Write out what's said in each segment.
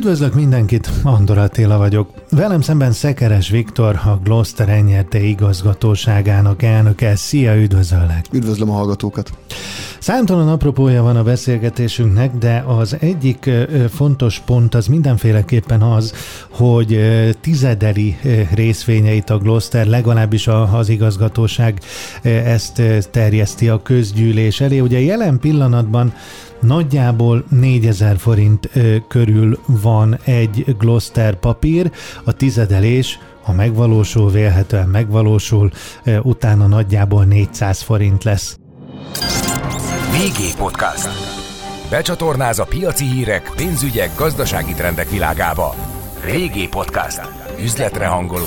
Üdvözlök mindenkit, Andor Attila vagyok. Velem szemben Szekeres Viktor, a Gloster Enyerte igazgatóságának elnöke. Szia, üdvözöllek! Üdvözlöm a hallgatókat! Számtalan apropója van a beszélgetésünknek, de az egyik fontos pont az mindenféleképpen az, hogy tizedeli részvényeit a Gloster, legalábbis az igazgatóság ezt terjeszti a közgyűlés elé. Ugye jelen pillanatban Nagyjából 4000 forint körül van egy Gloster papír, a tizedelés ha megvalósul, vélhetően megvalósul, utána nagyjából 400 forint lesz. VG Podcast. Becsatornáz a piaci hírek, pénzügyek, gazdasági trendek világába. VG Podcast. Üzletre hangoló.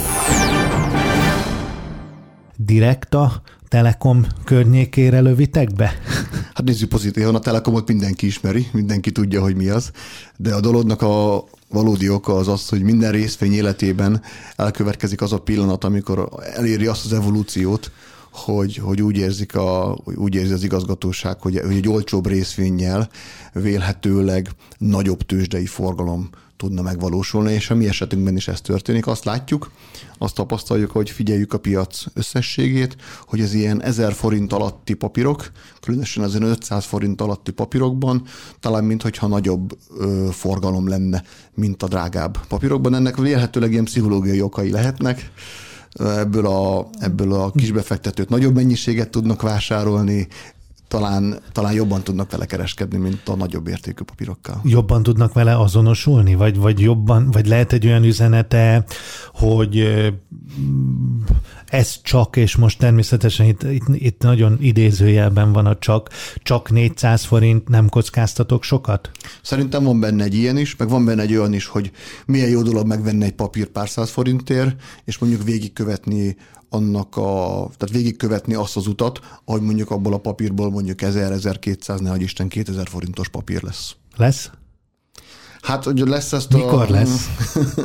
Direkta Telekom környékére lövitek be? Hát nézzük pozitívan, a Telekomot mindenki ismeri, mindenki tudja, hogy mi az, de a dolognak a valódi oka az az, hogy minden részvény életében elkövetkezik az a pillanat, amikor eléri azt az evolúciót, hogy, hogy úgy, érzik a, úgy érzi az igazgatóság, hogy, hogy egy olcsóbb részvényel vélhetőleg nagyobb tőzsdei forgalom tudna megvalósulni, és a mi esetünkben is ez történik. Azt látjuk, azt tapasztaljuk, hogy figyeljük a piac összességét, hogy az ilyen 1000 forint alatti papírok, különösen az 500 forint alatti papírokban, talán mintha nagyobb ö, forgalom lenne, mint a drágább papírokban. Ennek vélhetőleg ilyen pszichológiai okai lehetnek ebből a, ebből a kisbefektetőt nagyobb mennyiséget tudnak vásárolni, talán, talán jobban tudnak vele kereskedni, mint a nagyobb értékű papírokkal. Jobban tudnak vele azonosulni? Vagy, vagy jobban, vagy lehet egy olyan üzenete, hogy ez csak, és most természetesen itt, itt, itt nagyon idézőjelben van a csak, csak 400 forint, nem kockáztatok sokat? Szerintem van benne egy ilyen is, meg van benne egy olyan is, hogy milyen jó dolog megvenni egy papír pár száz forintért, és mondjuk végigkövetni annak a, tehát végigkövetni azt az utat, hogy mondjuk abból a papírból mondjuk 1000-1200, ne Isten 2000 forintos papír lesz. Lesz? Hát, hogy lesz ezt Mikor a... Mikor lesz?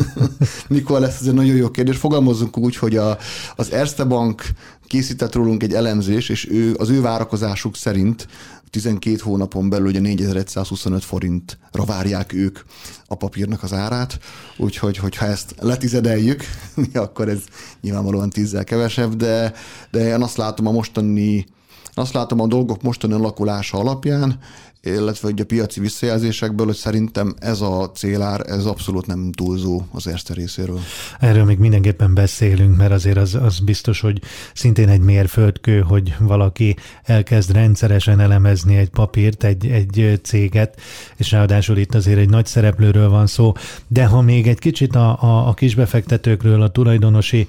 Mikor lesz, ez egy nagyon jó kérdés. Fogalmazzunk úgy, hogy a, az Erste Bank készített rólunk egy elemzés, és ő, az ő várakozásuk szerint 12 hónapon belül ugye 4125 forintra várják ők a papírnak az árát, úgyhogy hogyha ezt letizedeljük, akkor ez nyilvánvalóan tízzel kevesebb, de, de én azt látom a mostani azt látom a dolgok mostani alakulása alapján, illetve a piaci visszajelzésekből, hogy szerintem ez a célár, ez abszolút nem túlzó az Erste részéről. Erről még mindenképpen beszélünk, mert azért az, az biztos, hogy szintén egy mérföldkő, hogy valaki elkezd rendszeresen elemezni egy papírt, egy, egy céget, és ráadásul itt azért egy nagy szereplőről van szó, de ha még egy kicsit a, a, a kisbefektetőkről, a tulajdonosi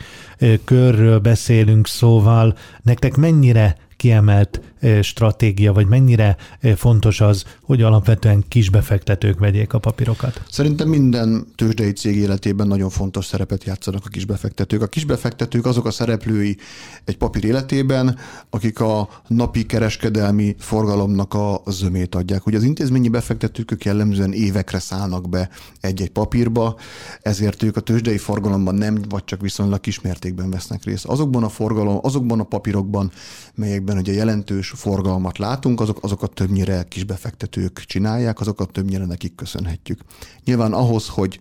körről beszélünk, szóval nektek mennyire kiemelt stratégia, vagy mennyire fontos az, hogy alapvetően kisbefektetők vegyék a papírokat? Szerintem minden tőzsdei cég életében nagyon fontos szerepet játszanak a kisbefektetők. A kisbefektetők azok a szereplői egy papír életében, akik a napi kereskedelmi forgalomnak a zömét adják. Ugye az intézményi befektetők ők jellemzően évekre szállnak be egy-egy papírba, ezért ők a tőzsdei forgalomban nem, vagy csak viszonylag kismértékben vesznek részt. Azokban a forgalom, azokban a papírokban, melyekben ugye jelentős forgalmat látunk, azok, azokat többnyire kisbefektetők csinálják, azokat többnyire nekik köszönhetjük. Nyilván ahhoz, hogy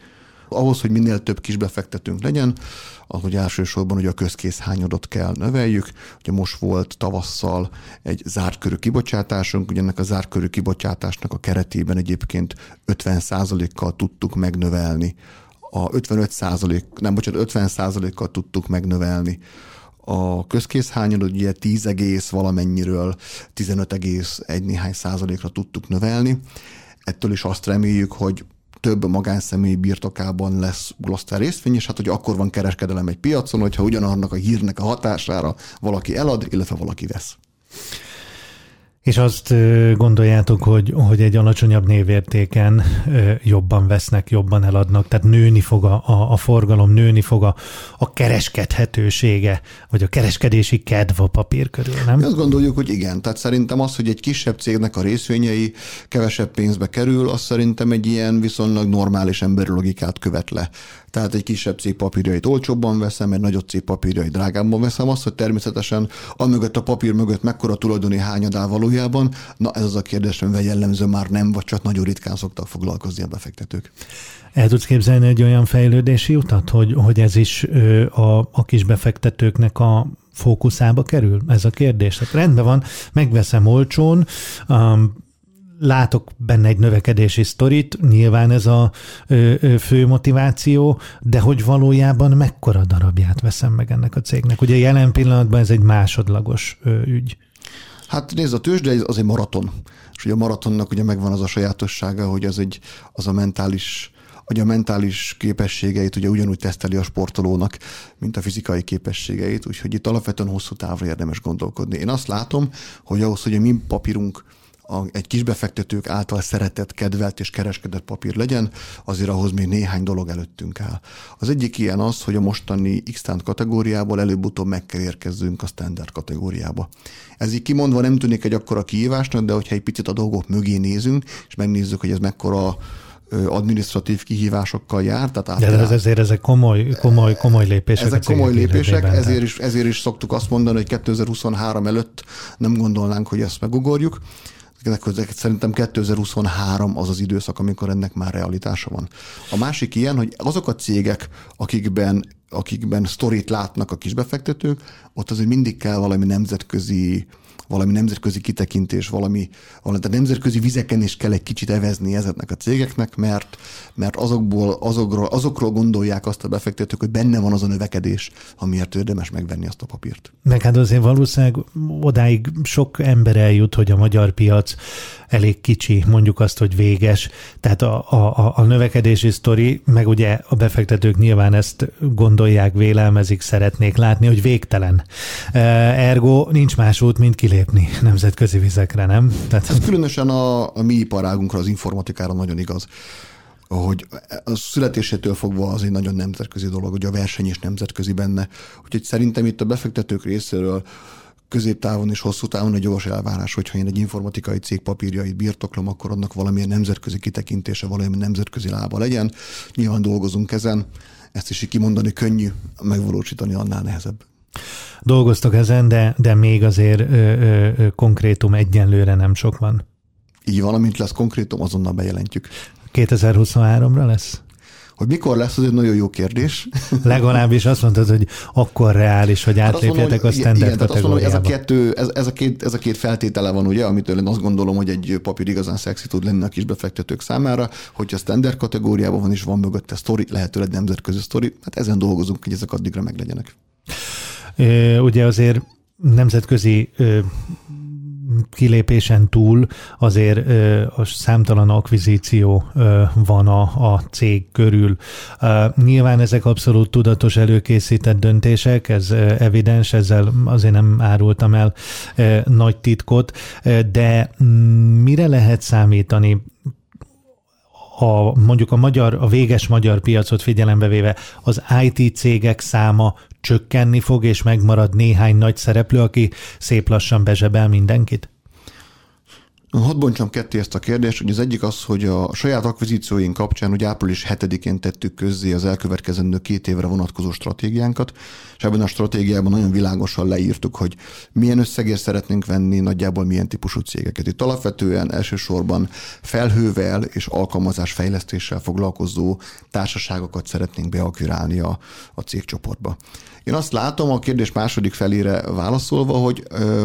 ahhoz, hogy minél több kisbefektetőnk legyen, az, hogy elsősorban hogy a közkész hányadot kell növeljük. Ugye most volt tavasszal egy zártkörű kibocsátásunk, ugye ennek a zártkörű kibocsátásnak a keretében egyébként 50%-kal tudtuk megnövelni a 55 százalék, nem bocsánat, 50 százalékkal tudtuk megnövelni a közkészhányad ugye 10 egész valamennyiről 15 egész egy néhány százalékra tudtuk növelni. Ettől is azt reméljük, hogy több magánszemély birtokában lesz Gloster részvény, és hát hogy akkor van kereskedelem egy piacon, hogyha ugyanannak a hírnek a hatására valaki elad, illetve valaki vesz. És azt gondoljátok, hogy, hogy egy alacsonyabb névértéken jobban vesznek, jobban eladnak, tehát nőni fog a, a, a forgalom, nőni fog a, a kereskedhetősége, vagy a kereskedési kedv a papír körül, nem? Mi azt gondoljuk, hogy igen. Tehát szerintem az, hogy egy kisebb cégnek a részvényei kevesebb pénzbe kerül, az szerintem egy ilyen viszonylag normális emberi logikát követ le. Tehát egy kisebb cég papírjait olcsóbban veszem, egy nagyobb cég papírjait drágábban veszem. Azt, hogy természetesen mögött a papír mögött mekkora tulajdoni hányadál valójában, na ez az a kérdés, amivel jellemző már nem, vagy csak nagyon ritkán szoktak foglalkozni a befektetők. El tudsz képzelni egy olyan fejlődési utat, hogy, hogy ez is a, a kis befektetőknek a fókuszába kerül? Ez a kérdés. Tehát rendben van, megveszem olcsón, um, látok benne egy növekedési sztorit, nyilván ez a fő motiváció, de hogy valójában mekkora darabját veszem meg ennek a cégnek? Ugye jelen pillanatban ez egy másodlagos ö, ügy. Hát nézd, a tőzsde az egy maraton. És ugye a maratonnak ugye megvan az a sajátossága, hogy az egy, az a mentális hogy a mentális képességeit ugye ugyanúgy teszteli a sportolónak, mint a fizikai képességeit, úgyhogy itt alapvetően hosszú távra érdemes gondolkodni. Én azt látom, hogy ahhoz, hogy a mi papírunk a, egy kisbefektetők által szeretett, kedvelt és kereskedett papír legyen, azért ahhoz még néhány dolog előttünk áll. Az egyik ilyen az, hogy a mostani x kategóriából előbb-utóbb meg kell érkezzünk a standard kategóriába. Ez így kimondva nem tűnik egy akkora kihívásnak, de hogyha egy picit a dolgok mögé nézünk, és megnézzük, hogy ez mekkora administratív kihívásokkal jár. Tehát De ez ezért ezek komoly, komoly, komoly lépések. Ezek komoly lépések, ezért is, ezért is szoktuk azt mondani, hogy 2023 előtt nem gondolnánk, hogy ezt megugorjuk. Szerintem 2023 az az időszak, amikor ennek már realitása van. A másik ilyen, hogy azok a cégek, akikben, akikben sztorit látnak a kisbefektetők, ott azért mindig kell valami nemzetközi valami nemzetközi kitekintés, valami, valami tehát nemzetközi vizeken is kell egy kicsit evezni ezeknek a cégeknek, mert, mert azokból, azokról, azokról gondolják azt a befektetők, hogy benne van az a növekedés, amiért érdemes megvenni azt a papírt. Meg hát azért valószínűleg odáig sok ember eljut, hogy a magyar piac elég kicsi, mondjuk azt, hogy véges. Tehát a, a, a növekedési sztori, meg ugye a befektetők nyilván ezt gondolják, vélelmezik, szeretnék látni, hogy végtelen. Ergo nincs más út, mint kilépni nemzetközi vizekre, nem? Tehát... Ez különösen a, a mi iparágunkra, az informatikára nagyon igaz hogy a születésétől fogva az egy nagyon nemzetközi dolog, hogy a verseny is nemzetközi benne. Úgyhogy szerintem itt a befektetők részéről középtávon és hosszú távon egy jogos elvárás, hogyha én egy informatikai cég papírjait birtoklom, akkor annak valamilyen nemzetközi kitekintése, valamilyen nemzetközi lába legyen. Nyilván dolgozunk ezen, ezt is így kimondani könnyű, megvalósítani annál nehezebb. Dolgoztak ezen, de, de még azért ö, ö, ö, konkrétum egyenlőre nem sok van. Így van, amint lesz konkrétum, azonnal bejelentjük. 2023-ra lesz? Hogy mikor lesz, az egy nagyon jó kérdés. Legalábbis azt mondtad, hogy akkor reális, hogy hát átlépjetek a standard igen, kategóriába. ez a, kettő, ez, ez, a két, ez a két feltétele van, ugye, amitől én azt gondolom, hogy egy papír igazán szexi tud lenni a kis befektetők számára, hogyha a standard kategóriában van, és van mögötte sztori, lehetőleg nemzetközi sztori, hát ezen dolgozunk, hogy ezek addigra meglegyenek. Ugye azért nemzetközi kilépésen túl azért a számtalan akvizíció van a, a cég körül. Nyilván ezek abszolút tudatos előkészített döntések, ez evidens, ezzel azért nem árultam el nagy titkot, de mm, mire lehet számítani a, mondjuk a magyar, a véges magyar piacot figyelembe véve az IT cégek száma csökkenni fog, és megmarad néhány nagy szereplő, aki szép lassan bezsebel mindenkit? Hadd bontsam ketté ezt a kérdést, hogy az egyik az, hogy a saját akvizícióink kapcsán, hogy április 7-én tettük közzé az elkövetkezendő két évre vonatkozó stratégiánkat, és ebben a stratégiában nagyon világosan leírtuk, hogy milyen összegért szeretnénk venni, nagyjából milyen típusú cégeket. Itt alapvetően elsősorban felhővel és alkalmazás fejlesztéssel foglalkozó társaságokat szeretnénk beakvirálni a, a cégcsoportba. Én azt látom a kérdés második felére válaszolva, hogy ö,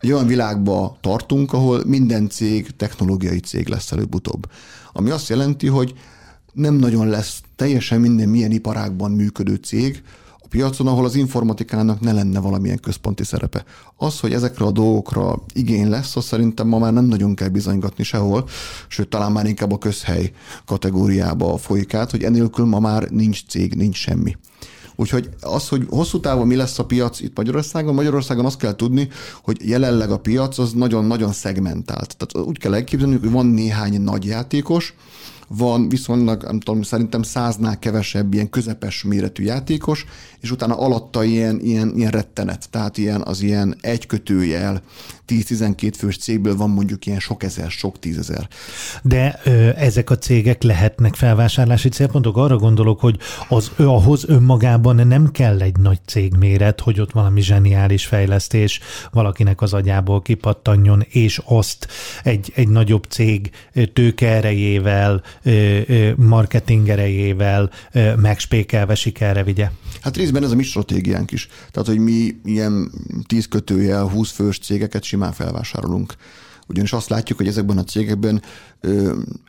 egy olyan világba tartunk, ahol minden cég technológiai cég lesz előbb-utóbb. Ami azt jelenti, hogy nem nagyon lesz teljesen minden milyen iparágban működő cég a piacon, ahol az informatikának ne lenne valamilyen központi szerepe. Az, hogy ezekre a dolgokra igény lesz, az szerintem ma már nem nagyon kell bizonygatni sehol, sőt, talán már inkább a közhely kategóriába folyik át, hogy enélkül ma már nincs cég, nincs semmi. Úgyhogy az, hogy hosszú távon mi lesz a piac itt Magyarországon, Magyarországon azt kell tudni, hogy jelenleg a piac az nagyon-nagyon szegmentált. Tehát úgy kell elképzelni, hogy van néhány nagy játékos, van viszonylag, nem tudom, szerintem száznál kevesebb ilyen közepes méretű játékos, és utána alatta ilyen, ilyen, ilyen rettenet, tehát ilyen, az ilyen egy kötőjel, 10-12 fős cégből van mondjuk ilyen sok ezer, sok tízezer. De ö, ezek a cégek lehetnek felvásárlási célpontok? Arra gondolok, hogy az ő ahhoz önmagában nem kell egy nagy cégméret, hogy ott valami zseniális fejlesztés valakinek az agyából kipattanjon, és azt egy, egy nagyobb cég tőke erejével, marketing erejével megspékelve sikerre vigye. Hát részben ez a mi stratégiánk is. Tehát, hogy mi ilyen 10 kötőjel, 20 fős cégeket simán felvásárolunk. Ugyanis azt látjuk, hogy ezekben a cégekben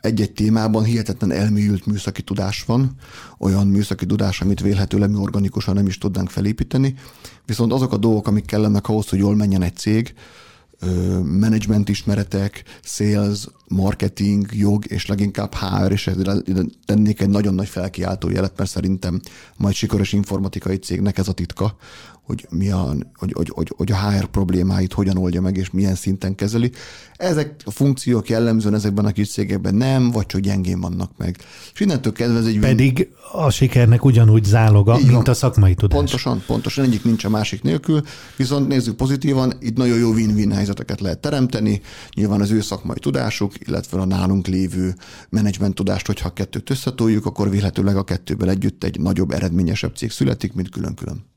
egy-egy témában hihetetlen elmélyült műszaki tudás van, olyan műszaki tudás, amit vélhetőleg mi organikusan nem is tudnánk felépíteni, viszont azok a dolgok, amik kellenek ahhoz, hogy jól menjen egy cég, management ismeretek, sales, marketing, jog, és leginkább HR, és ide tennék egy nagyon nagy felkiáltó jelet, mert szerintem majd sikeres informatikai cégnek ez a titka, hogy, mi a, hogy, hogy, hogy, hogy a HR problémáit hogyan oldja meg, és milyen szinten kezeli. Ezek a funkciók jellemzően ezekben a kis cégekben nem, vagy csak gyengén vannak meg. És innentől kezdve ez egy... Pedig a sikernek ugyanúgy záloga, Így mint van. a szakmai tudás. Pontosan, pontosan. Egyik nincs a másik nélkül, viszont nézzük pozitívan, itt nagyon jó win-win helyzeteket lehet teremteni. Nyilván az ő szakmai tudásuk, illetve a nálunk lévő menedzsment tudást, hogyha a kettőt összetoljuk, akkor véletőleg a kettőből együtt egy nagyobb, eredményesebb cég születik, mint külön-külön.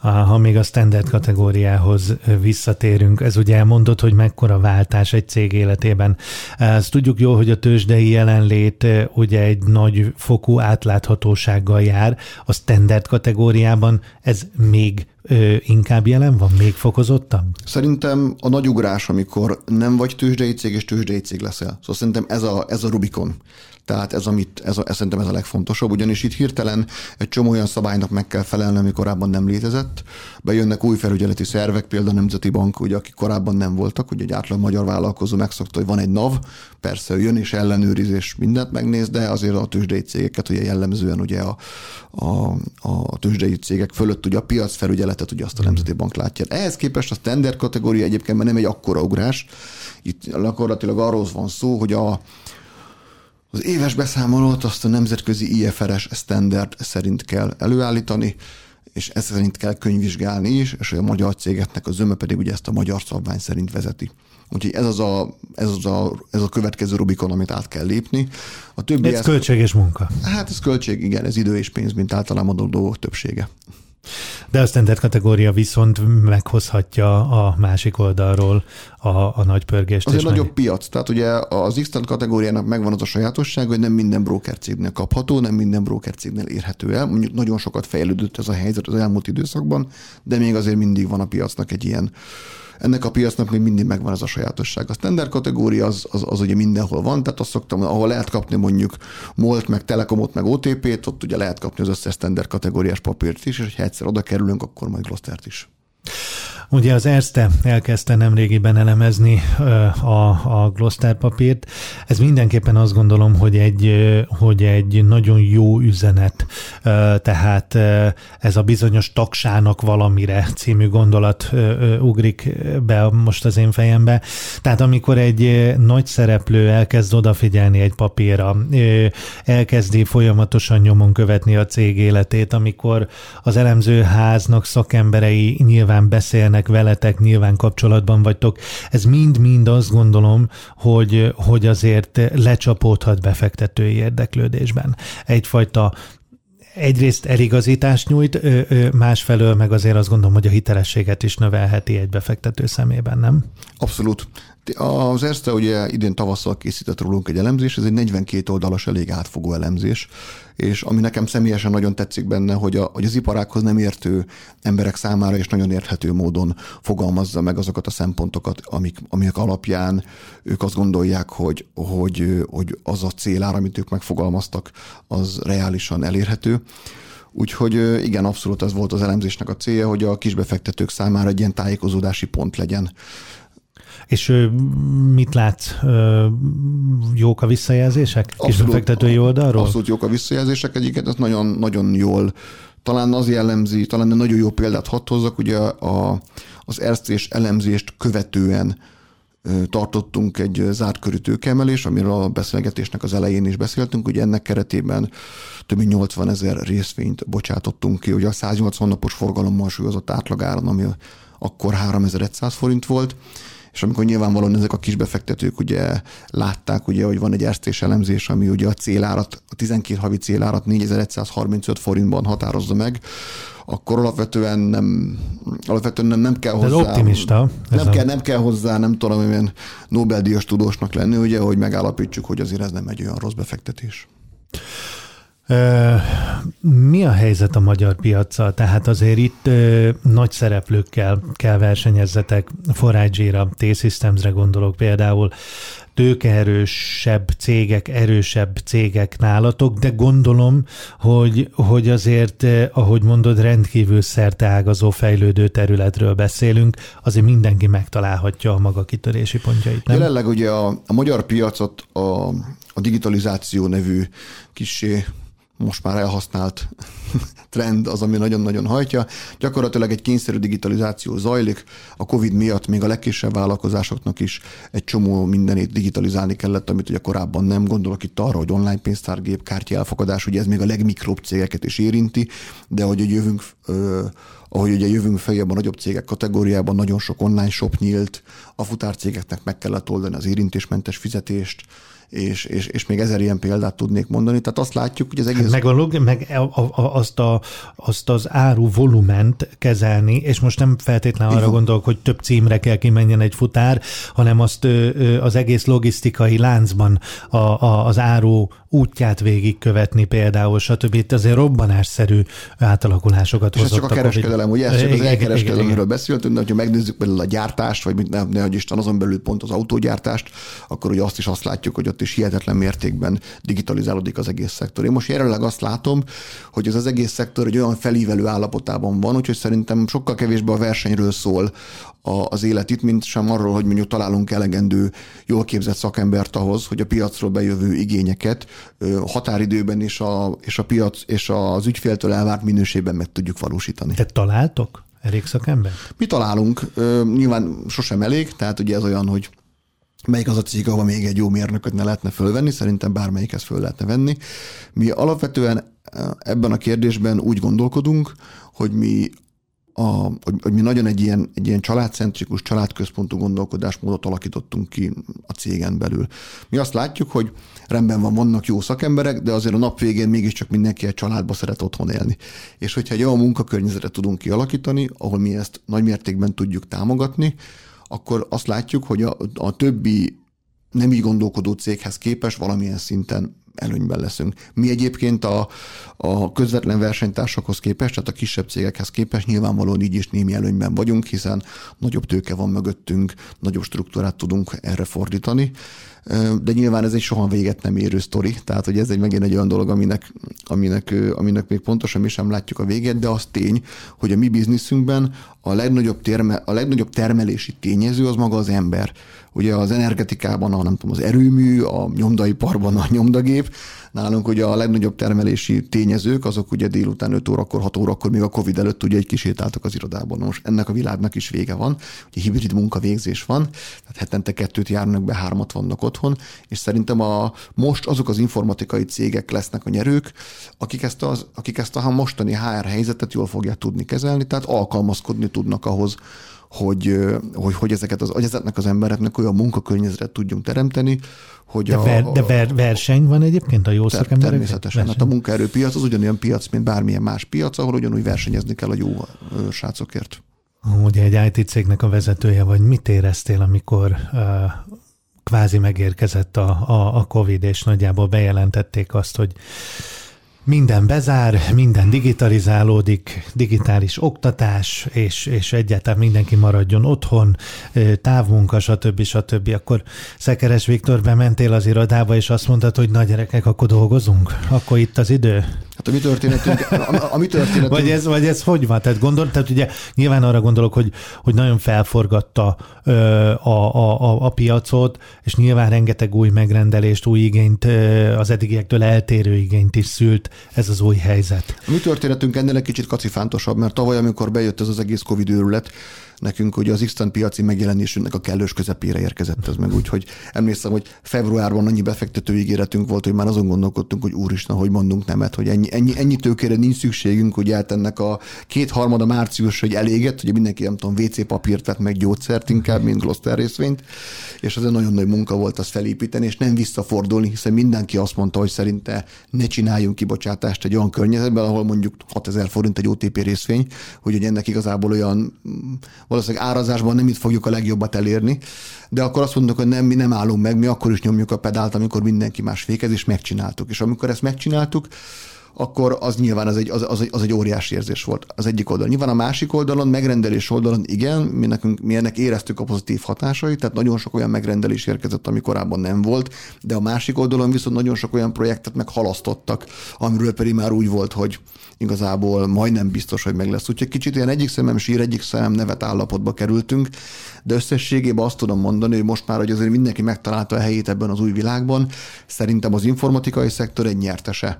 Ha még a standard kategóriához visszatérünk, ez ugye elmondott, hogy mekkora váltás egy cég életében. Ezt tudjuk jó, hogy a tőzsdei jelenlét ugye egy nagy fokú átláthatósággal jár. A standard kategóriában ez még ö, inkább jelen van, még fokozottabb? Szerintem a nagy ugrás, amikor nem vagy tőzsdei cég, és tőzsdei cég leszel. Szóval szerintem ez a, ez a Rubikon. Tehát ez, amit, ez a, ez, szerintem ez a legfontosabb, ugyanis itt hirtelen egy csomó olyan szabálynak meg kell felelni, ami korábban nem létezett. Bejönnek új felügyeleti szervek, például a Nemzeti Bank, ugye, akik korábban nem voltak, ugye egy átlag magyar vállalkozó megszokta, hogy van egy NAV, persze jön és ellenőriz és mindent megnéz, de azért a tőzsdei cégeket ugye jellemzően ugye a, a, a tőzsdei cégek fölött ugye a piac felügyeletet ugye azt a Nemzeti Bank látja. Ehhez képest a standard kategória egyébként nem egy akkora ugrás, itt gyakorlatilag arról van szó, hogy a, az éves beszámolót azt a nemzetközi IFRS standard szerint kell előállítani, és ez szerint kell könyvvizsgálni is, és a magyar cégeknek a zöme pedig ugye ezt a magyar szabvány szerint vezeti. Úgyhogy ez az a, ez az a, ez a következő Rubikon, amit át kell lépni. A többi ez, ez költség és munka. Hát ez költség, igen, ez idő és pénz, mint általában a dolgok többsége. De a standard kategória viszont meghozhatja a másik oldalról a, a nagy pörgést. Az egy nagyobb meg... piac. Tehát ugye az x kategóriának megvan az a sajátosság, hogy nem minden broker cégnél kapható, nem minden broker cégnél érhető el. Mondjuk nagyon sokat fejlődött ez a helyzet az elmúlt időszakban, de még azért mindig van a piacnak egy ilyen ennek a piacnak még mindig megvan ez a sajátosság. A standard kategória az, az, az ugye mindenhol van, tehát azt szoktam, ahol lehet kapni mondjuk MOLT, meg Telekomot, meg OTP-t, ott ugye lehet kapni az összes standard kategóriás papírt is, és ha egyszer oda kerülünk, akkor majd Glostert is. Ugye az Erste elkezdte nemrégiben elemezni a, a Gloster papírt. Ez mindenképpen azt gondolom, hogy egy, hogy egy nagyon jó üzenet. Tehát ez a bizonyos tagsának valamire című gondolat ugrik be most az én fejembe. Tehát amikor egy nagy szereplő elkezd odafigyelni egy papírra, elkezdi folyamatosan nyomon követni a cég életét, amikor az elemzőháznak szakemberei nyilván beszélnek beszélnek veletek, nyilván kapcsolatban vagytok. Ez mind-mind azt gondolom, hogy, hogy azért lecsapódhat befektetői érdeklődésben. Egyfajta egyrészt eligazítást nyújt, másfelől meg azért azt gondolom, hogy a hitelességet is növelheti egy befektető szemében, nem? Abszolút. Az Erste ugye idén tavasszal készített rólunk egy elemzés, ez egy 42 oldalas, elég átfogó elemzés, és ami nekem személyesen nagyon tetszik benne, hogy, a, hogy az iparákhoz nem értő emberek számára és nagyon érthető módon fogalmazza meg azokat a szempontokat, amik, amik alapján ők azt gondolják, hogy, hogy, hogy az a célár, amit ők megfogalmaztak, az reálisan elérhető. Úgyhogy igen, abszolút ez volt az elemzésnek a célja, hogy a kisbefektetők számára egy ilyen tájékozódási pont legyen. És mit látsz? Jók a visszajelzések? Abszolút, Kisbefektetői oldalról? Abszolút jók a visszajelzések. Egyiket ezt nagyon, nagyon jól talán az jellemzi, talán nagyon jó példát hadd hozzak, ugye a, az erztés elemzést követően tartottunk egy zárt körű tőkeemelés, amiről a beszélgetésnek az elején is beszéltünk, ugye ennek keretében több mint 80 ezer részvényt bocsátottunk ki, ugye a 180 napos forgalommal súlyozott átlagáron, ami akkor 3100 forint volt, és amikor nyilvánvalóan ezek a kisbefektetők ugye látták, ugye, hogy van egy erztés elemzés, ami ugye a célárat, a 12 havi célárat 4135 forintban határozza meg, akkor alapvetően nem, alapvetően nem, nem kell hozzá. Ez optimista. Nem, kell, nem kell hozzá, nem tudom, milyen Nobel-díjas tudósnak lenni, ugye, hogy megállapítsuk, hogy azért ez nem egy olyan rossz befektetés. Mi a helyzet a magyar piaccal? Tehát azért itt nagy szereplőkkel kell versenyezzetek, Forage-ra, T-Systemsre gondolok például, tőkeerősebb cégek, erősebb cégek nálatok, de gondolom, hogy, hogy azért, ahogy mondod, rendkívül szerteágazó fejlődő területről beszélünk, azért mindenki megtalálhatja a maga kitörési pontjait. Nem? Jelenleg ugye a, a magyar piacot a, a digitalizáció nevű kisé most már elhasznált trend az, ami nagyon-nagyon hajtja. Gyakorlatilag egy kényszerű digitalizáció zajlik. A COVID miatt még a legkisebb vállalkozásoknak is egy csomó mindenét digitalizálni kellett, amit ugye korábban nem. Gondolok itt arra, hogy online pénztárgép, kártya elfogadás, ugye ez még a legmikrobb cégeket is érinti, de hogy jövünk ö, ahogy ugye jövünk feljebb a nagyobb cégek kategóriában, nagyon sok online shop nyílt, a futárcégeknek meg kellett oldani az érintésmentes fizetést, és, és, és még ezer ilyen példát tudnék mondani. Tehát azt látjuk, hogy az egész... Hát meg, a log, meg a, a, azt, a, azt az áru volument kezelni, és most nem feltétlenül arra gondolok, hogy több címre kell kimenjen egy futár, hanem azt az egész logisztikai láncban a, a, az áru útját végigkövetni például, stb. Itt azért robbanásszerű átalakulásokat és ez csak a kereskedelem, ugye? Ez csak az elkereskedelemről beszéltünk, de ha megnézzük például a gyártást, vagy ne, ne, Isten azon belül pont az autógyártást, akkor ugye azt is azt látjuk, hogy ott is hihetetlen mértékben digitalizálódik az egész szektor. Én most jelenleg azt látom, hogy ez az egész szektor egy olyan felívelő állapotában van, úgyhogy szerintem sokkal kevésbé a versenyről szól az élet itt, mint sem arról, hogy mondjuk találunk elegendő, jól képzett szakembert ahhoz, hogy a piacról bejövő igényeket határidőben és a, és a piac és az ügyféltől elvárt minőségben meg tudjuk valósítani. Te találtok elég szakember? Mi találunk, nyilván sosem elég, tehát ugye ez olyan, hogy melyik az a cég, ahol még egy jó mérnököt ne lehetne fölvenni, szerintem bármelyikhez föl lehetne venni. Mi alapvetően ebben a kérdésben úgy gondolkodunk, hogy mi a, hogy, hogy mi nagyon egy ilyen, egy ilyen családcentrikus, családközpontú gondolkodásmódot alakítottunk ki a cégen belül. Mi azt látjuk, hogy rendben van, vannak jó szakemberek, de azért a nap végén mégiscsak mindenki egy családba szeret otthon élni. És hogyha egy olyan munkakörnyezetet tudunk kialakítani, ahol mi ezt nagymértékben tudjuk támogatni, akkor azt látjuk, hogy a, a többi nem így gondolkodó céghez képes valamilyen szinten előnyben leszünk. Mi egyébként a, a közvetlen versenytársakhoz képest, tehát a kisebb cégekhez képest nyilvánvalóan így is némi előnyben vagyunk, hiszen nagyobb tőke van mögöttünk, nagyobb struktúrát tudunk erre fordítani de nyilván ez egy soha véget nem érő sztori, tehát hogy ez egy megint egy olyan dolog, aminek, aminek, aminek még pontosan mi sem látjuk a végét, de az tény, hogy a mi bizniszünkben a legnagyobb, terme, a legnagyobb termelési tényező az maga az ember. Ugye az energetikában a, nem tudom, az erőmű, a nyomdaiparban a nyomdagép, Nálunk ugye a legnagyobb termelési tényezők, azok ugye délután 5 órakor, 6 órakor, még a Covid előtt ugye egy kisétáltak az irodában. Most ennek a világnak is vége van, ugye hibrid munkavégzés van, tehát hetente kettőt járnak be, hármat vannak otthon, és szerintem a, most azok az informatikai cégek lesznek a nyerők, akik ezt, az, akik ezt a mostani HR helyzetet jól fogják tudni kezelni, tehát alkalmazkodni tudnak ahhoz, hogy, hogy, hogy, ezeket az, hogy ezeknek az embereknek olyan munkakörnyezetet tudjunk teremteni, hogy de, a, ver, de ver, verseny van egyébként a jó ter, szakemberek? Természetesen. Hát a munkaerőpiac az ugyanolyan piac, mint bármilyen más piac, ahol ugyanúgy versenyezni kell a jó srácokért. Ugye egy IT cégnek a vezetője vagy, mit éreztél, amikor uh, kvázi megérkezett a, a, a COVID, és nagyjából bejelentették azt, hogy minden bezár, minden digitalizálódik, digitális oktatás, és, és egyáltalán mindenki maradjon otthon, távmunka, stb. stb. Akkor Szekeres Viktor bementél az irodába, és azt mondtad, hogy nagy gyerekek, akkor dolgozunk? Akkor itt az idő? Hát a mi történetünk, a, a mi történetünk... Vagy ez, vagy ez hogy van? Tehát, gondol, tehát ugye nyilván arra gondolok, hogy, hogy nagyon felforgatta ö, a, a, a, a piacot, és nyilván rengeteg új megrendelést, új igényt, ö, az eddigiektől eltérő igényt is szült ez az új helyzet. A mi történetünk ennél egy kicsit kacifántosabb, mert tavaly, amikor bejött ez az egész Covid őrület, nekünk ugye az instant piaci megjelenésünknek a kellős közepére érkezett ez meg, úgyhogy emlékszem, hogy februárban annyi befektető ígéretünk volt, hogy már azon gondolkodtunk, hogy úristen, hogy mondunk nemet, hogy ennyi, ennyi, ennyi tőkére nincs szükségünk, hogy eltennek a kétharmada március, hogy eléget, hogy mindenki nem tudom, WC papírt vett meg gyógyszert inkább, mint Gloster részvényt, és az egy nagyon nagy munka volt azt felépíteni, és nem visszafordulni, hiszen mindenki azt mondta, hogy szerinte ne csináljunk kibocsátást egy olyan környezetben, ahol mondjuk 6000 forint egy OTP részvény, hogy ennek igazából olyan valószínűleg árazásban nem itt fogjuk a legjobbat elérni, de akkor azt mondjuk, hogy nem, mi nem állunk meg, mi akkor is nyomjuk a pedált, amikor mindenki más fékez, és megcsináltuk. És amikor ezt megcsináltuk, akkor az nyilván az egy, az, az, egy, az egy óriási érzés volt az egyik oldalon. Nyilván a másik oldalon, megrendelés oldalon, igen, mi, nekünk, mi ennek éreztük a pozitív hatásait, tehát nagyon sok olyan megrendelés érkezett, ami korábban nem volt, de a másik oldalon viszont nagyon sok olyan projektet meghalasztottak, amiről pedig már úgy volt, hogy igazából majdnem biztos, hogy meg lesz. Úgyhogy kicsit ilyen egyik szemem sír, egyik szemem nevet állapotba kerültünk, de összességében azt tudom mondani, hogy most már, hogy azért mindenki megtalálta a helyét ebben az új világban, szerintem az informatikai szektor egy nyertese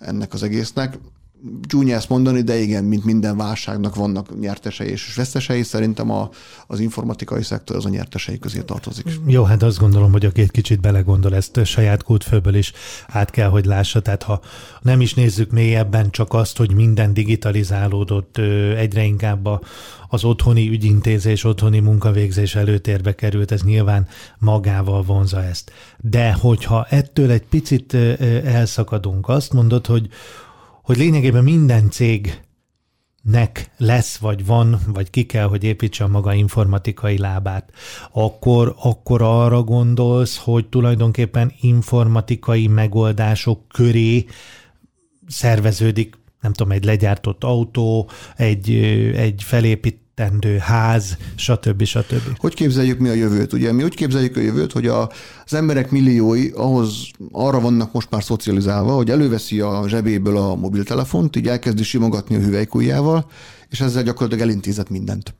ennek az egésznek. Csúnya ezt mondani, de igen, mint minden válságnak vannak nyertesei és vesztesei, szerintem a, az informatikai szektor az a nyertesei közé tartozik. Jó, hát azt gondolom, hogy aki egy kicsit belegondol, ezt saját kútfőből is át kell, hogy lássa. Tehát ha nem is nézzük mélyebben csak azt, hogy minden digitalizálódott egyre inkább a, az otthoni ügyintézés, otthoni munkavégzés előtérbe került, ez nyilván magával vonza ezt. De hogyha ettől egy picit elszakadunk, azt mondod, hogy, hogy lényegében minden cég nek lesz, vagy van, vagy ki kell, hogy építse a maga informatikai lábát, akkor, akkor arra gondolsz, hogy tulajdonképpen informatikai megoldások köré szerveződik nem tudom, egy legyártott autó, egy, egy felépítendő ház, stb. stb. Hogy képzeljük mi a jövőt? Ugye mi úgy képzeljük a jövőt, hogy a, az emberek milliói ahhoz arra vannak most már szocializálva, hogy előveszi a zsebéből a mobiltelefont, így elkezdi simogatni a hüvelykujjával, és ezzel gyakorlatilag elintézett mindent.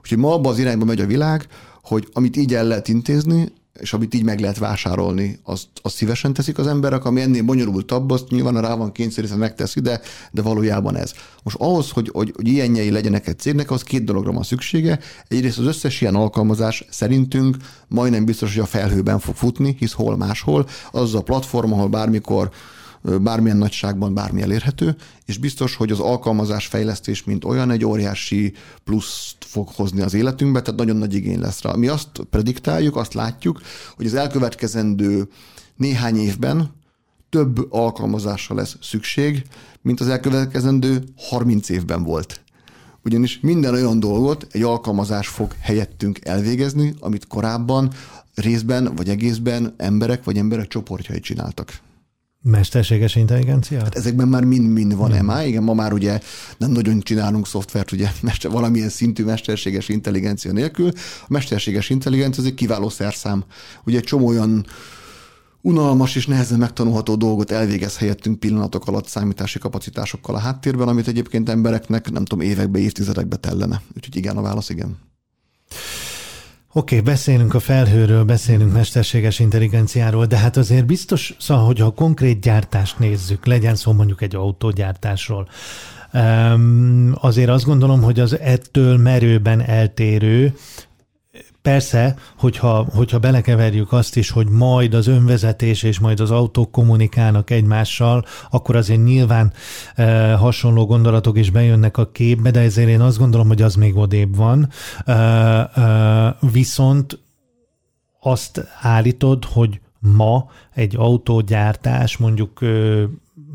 Úgyhogy ma abban az irányba megy a világ, hogy amit így el lehet intézni, és amit így meg lehet vásárolni, azt, azt szívesen teszik az emberek, ami ennél bonyolultabb, azt nyilván rá van kényszerítve megteszi, de, de valójában ez. Most ahhoz, hogy, hogy, hogy ilyenjei legyenek egy cégnek, az két dologra van szüksége. Egyrészt az összes ilyen alkalmazás szerintünk majdnem biztos, hogy a felhőben fog futni, hisz hol máshol, az a platform, ahol bármikor bármilyen nagyságban bármi elérhető, és biztos, hogy az alkalmazás fejlesztés, mint olyan, egy óriási pluszt fog hozni az életünkbe, tehát nagyon nagy igény lesz rá. Mi azt prediktáljuk, azt látjuk, hogy az elkövetkezendő néhány évben több alkalmazásra lesz szükség, mint az elkövetkezendő 30 évben volt. Ugyanis minden olyan dolgot egy alkalmazás fog helyettünk elvégezni, amit korábban részben vagy egészben emberek vagy emberek csoportjai csináltak. Mesterséges intelligencia? Hát ezekben már mind-mind van hmm. Igen, ma már ugye nem nagyon csinálunk szoftvert, ugye mester, valamilyen szintű mesterséges intelligencia nélkül. A mesterséges intelligencia az egy kiváló szerszám. Ugye egy csomó olyan unalmas és nehezen megtanulható dolgot elvégez helyettünk pillanatok alatt számítási kapacitásokkal a háttérben, amit egyébként embereknek nem tudom évekbe, évtizedekbe tellene. Úgyhogy igen, a válasz igen. Oké, okay, beszélünk a felhőről, beszélünk mesterséges intelligenciáról, de hát azért biztos, szóval, hogyha a konkrét gyártást nézzük, legyen szó mondjuk egy autógyártásról, azért azt gondolom, hogy az ettől merőben eltérő Persze, hogyha, hogyha belekeverjük azt is, hogy majd az önvezetés és majd az autók kommunikálnak egymással, akkor azért nyilván e, hasonló gondolatok is bejönnek a képbe, de ezért én azt gondolom, hogy az még odébb van. E, e, viszont azt állítod, hogy ma egy autógyártás mondjuk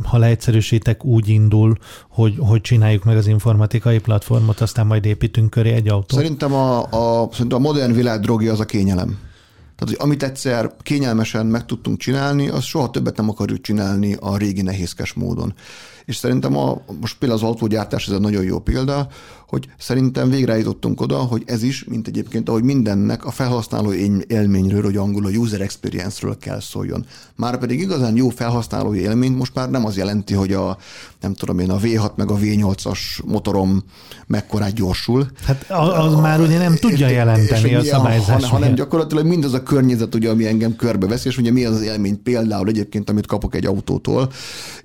ha leegyszerűsítek, úgy indul, hogy, hogy csináljuk meg az informatikai platformot, aztán majd építünk köré egy autót? Szerintem a, a, szerintem a modern világ drogja az a kényelem. Tehát, hogy amit egyszer kényelmesen meg tudtunk csinálni, az soha többet nem akarjuk csinálni a régi nehézkes módon. És szerintem a, most például az autógyártás ez egy nagyon jó példa, hogy szerintem végre jutottunk oda, hogy ez is, mint egyébként, ahogy mindennek a felhasználó élményről, hogy angolul a user experience-ről kell szóljon. Már pedig igazán jó felhasználói élményt most már nem az jelenti, hogy a, nem tudom én, a V6 meg a V8-as motorom mekkorát gyorsul. Hát az, a, már ugye nem tudja és, jelenteni és, a szabályzás. Hanem, hanem gyakorlatilag mindaz a környezet, ugye, ami engem körbevesz, és ugye mi az az élmény például egyébként, amit kapok egy autótól,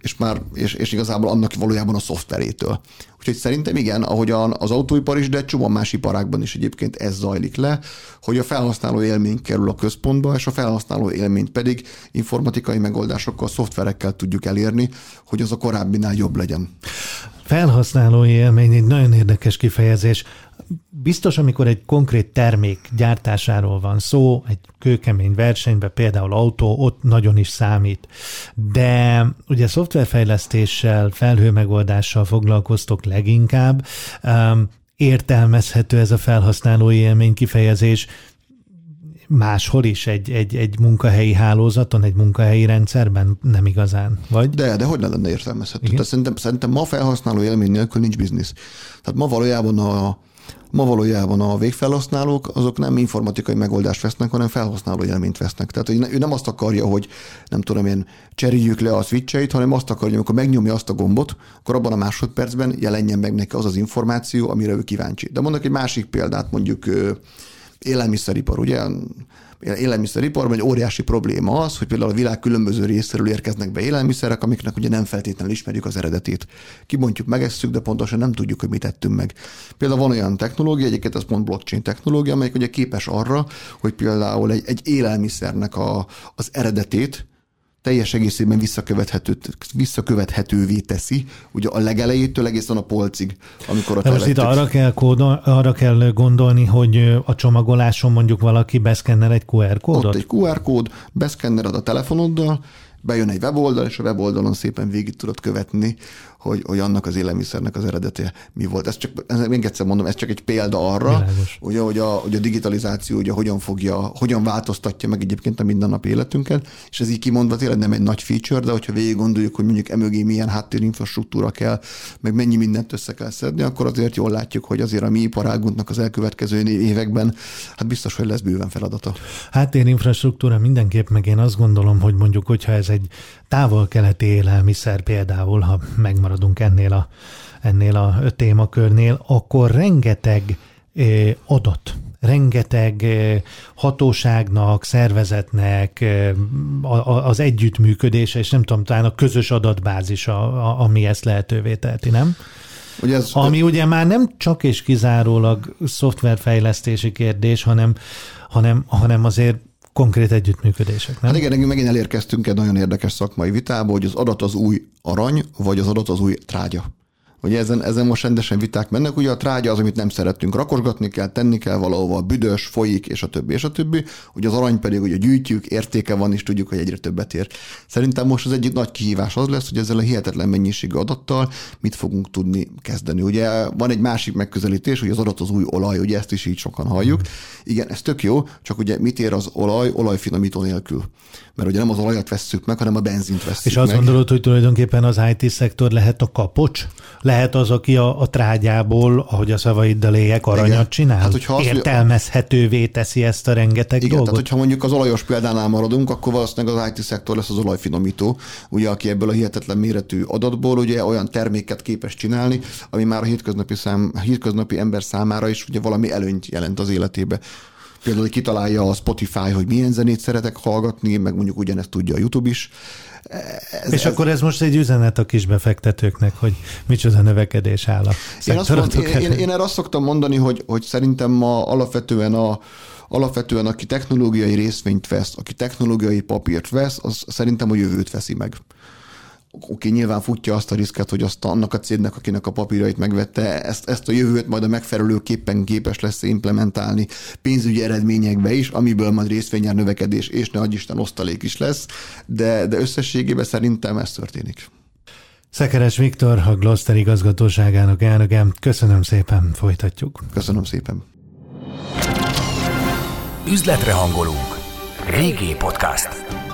és már, és, és igazából annak valójában a szoftverétől. Úgyhogy szerintem igen, ahogyan az autóipar is, de csomó más iparákban is egyébként ez zajlik le, hogy a felhasználó élmény kerül a központba, és a felhasználó élményt pedig informatikai megoldásokkal, szoftverekkel tudjuk elérni, hogy az a korábbinál jobb legyen. Felhasználói élmény egy nagyon érdekes kifejezés. Biztos, amikor egy konkrét termék gyártásáról van szó, egy kőkemény versenyben, például autó, ott nagyon is számít. De ugye szoftverfejlesztéssel, felhőmegoldással foglalkoztok leginkább. Értelmezhető ez a felhasználói élmény kifejezés máshol is egy, egy, egy munkahelyi hálózaton, egy munkahelyi rendszerben nem igazán, vagy? De, de hogy ne lenne értelmezhető? Tehát szerintem, szerintem ma felhasználó élmény nélkül nincs biznisz. Tehát ma valójában a, Ma valójában a végfelhasználók azok nem informatikai megoldást vesznek, hanem felhasználó élményt vesznek. Tehát hogy ő nem azt akarja, hogy nem tudom én, cseréljük le a switcheit, hanem azt akarja, hogy amikor megnyomja azt a gombot, akkor abban a másodpercben jelenjen meg neki az az információ, amire ő kíváncsi. De mondok egy másik példát, mondjuk élelmiszeripar, ugye? élelmiszeriparban egy óriási probléma az, hogy például a világ különböző részéről érkeznek be élelmiszerek, amiknek ugye nem feltétlenül ismerjük az eredetét. Kibontjuk, megesszük, de pontosan nem tudjuk, hogy mit tettünk meg. Például van olyan technológia, egyébként ez pont blockchain technológia, amelyik ugye képes arra, hogy például egy, egy élelmiszernek a, az eredetét, teljes egészében visszakövethető, visszakövethetővé teszi, ugye a legelejétől egészen a polcig, amikor a De most itt arra kell, kódol, arra kell gondolni, hogy a csomagoláson mondjuk valaki beszkenner egy QR kódot? Ott egy QR kód, beszkennered a telefonoddal, bejön egy weboldal, és a weboldalon szépen végig tudod követni, hogy, hogy annak az élelmiszernek az eredete mi volt. Ez csak, ez, még egyszer mondom, ez csak egy példa arra, ugye, hogy, a, hogy a digitalizáció ugye, hogyan fogja, hogyan változtatja meg egyébként a mindennapi életünket, és ez így kimondva tényleg nem egy nagy feature, de hogyha végig gondoljuk, hogy mondjuk emögé milyen háttérinfrastruktúra kell, meg mennyi mindent össze kell szedni, akkor azért jól látjuk, hogy azért a mi iparágunknak az elkövetkező években hát biztos, hogy lesz bőven feladata. Háttérinfrastruktúra mindenképp, meg én azt gondolom, hogy mondjuk, hogyha ez egy távol-keleti élelmiszer például, ha megmaradunk ennél a, ennél a témakörnél, akkor rengeteg adat, rengeteg hatóságnak, szervezetnek az együttműködése, és nem tudom, talán a közös adatbázis, ami ezt lehetővé teheti, nem? Ugye ez, ami ugye már nem csak és kizárólag szoftverfejlesztési kérdés, hanem, hanem, hanem azért konkrét együttműködések. Nem? Hát igen, megint elérkeztünk egy nagyon érdekes szakmai vitába, hogy az adat az új arany, vagy az adat az új trágya. Ugye ezen, ezen most rendesen viták mennek, ugye a trágya az, amit nem szeretünk, rakosgatni kell, tenni kell valahova, büdös, folyik, és a többi, és a többi. Ugye az arany pedig ugye gyűjtjük, értéke van, és tudjuk, hogy egyre többet ér. Szerintem most az egyik nagy kihívás az lesz, hogy ezzel a hihetetlen mennyiségű adattal mit fogunk tudni kezdeni. Ugye van egy másik megközelítés, hogy az adat az új olaj, ugye ezt is így sokan halljuk. Igen, ez tök jó, csak ugye mit ér az olaj olajfinomító nélkül? Mert ugye nem az olajat vesszük meg, hanem a benzint vesszük És azt meg. gondolod, hogy tulajdonképpen az IT-szektor lehet a kapocs? lehet az, aki a, a trágyából, ahogy a szavaiddal éljek, aranyat Igen. csinál? Hát, hogyha Értelmezhetővé teszi ezt a rengeteg Igen, dolgot? tehát hogyha mondjuk az olajos példánál maradunk, akkor valószínűleg az IT szektor lesz az olajfinomító, ugye, aki ebből a hihetetlen méretű adatból ugye olyan terméket képes csinálni, ami már a hétköznapi, szám, a hétköznapi ember számára is ugye valami előnyt jelent az életébe. Például, hogy kitalálja a Spotify, hogy milyen zenét szeretek hallgatni, meg mondjuk ugyanezt tudja a YouTube is. Ez, és ez, akkor ez most egy üzenet a kisbefektetőknek, hogy micsoda növekedés áll a én, azt mond, én, én, én erre azt szoktam mondani, hogy, hogy szerintem ma alapvetően a, alapvetően aki technológiai részvényt vesz, aki technológiai papírt vesz, az szerintem a jövőt veszi meg oké, nyilván futja azt a riszket, hogy azt annak a cégnek, akinek a papírait megvette, ezt, ezt a jövőt majd a megfelelőképpen képes lesz implementálni pénzügyi eredményekbe is, amiből majd részvényár növekedés és ne Isten osztalék is lesz, de, de összességében szerintem ez történik. Szekeres Viktor, a Gloster igazgatóságának elnöke. Köszönöm szépen, folytatjuk. Köszönöm szépen. Üzletre hangolunk. VG Podcast.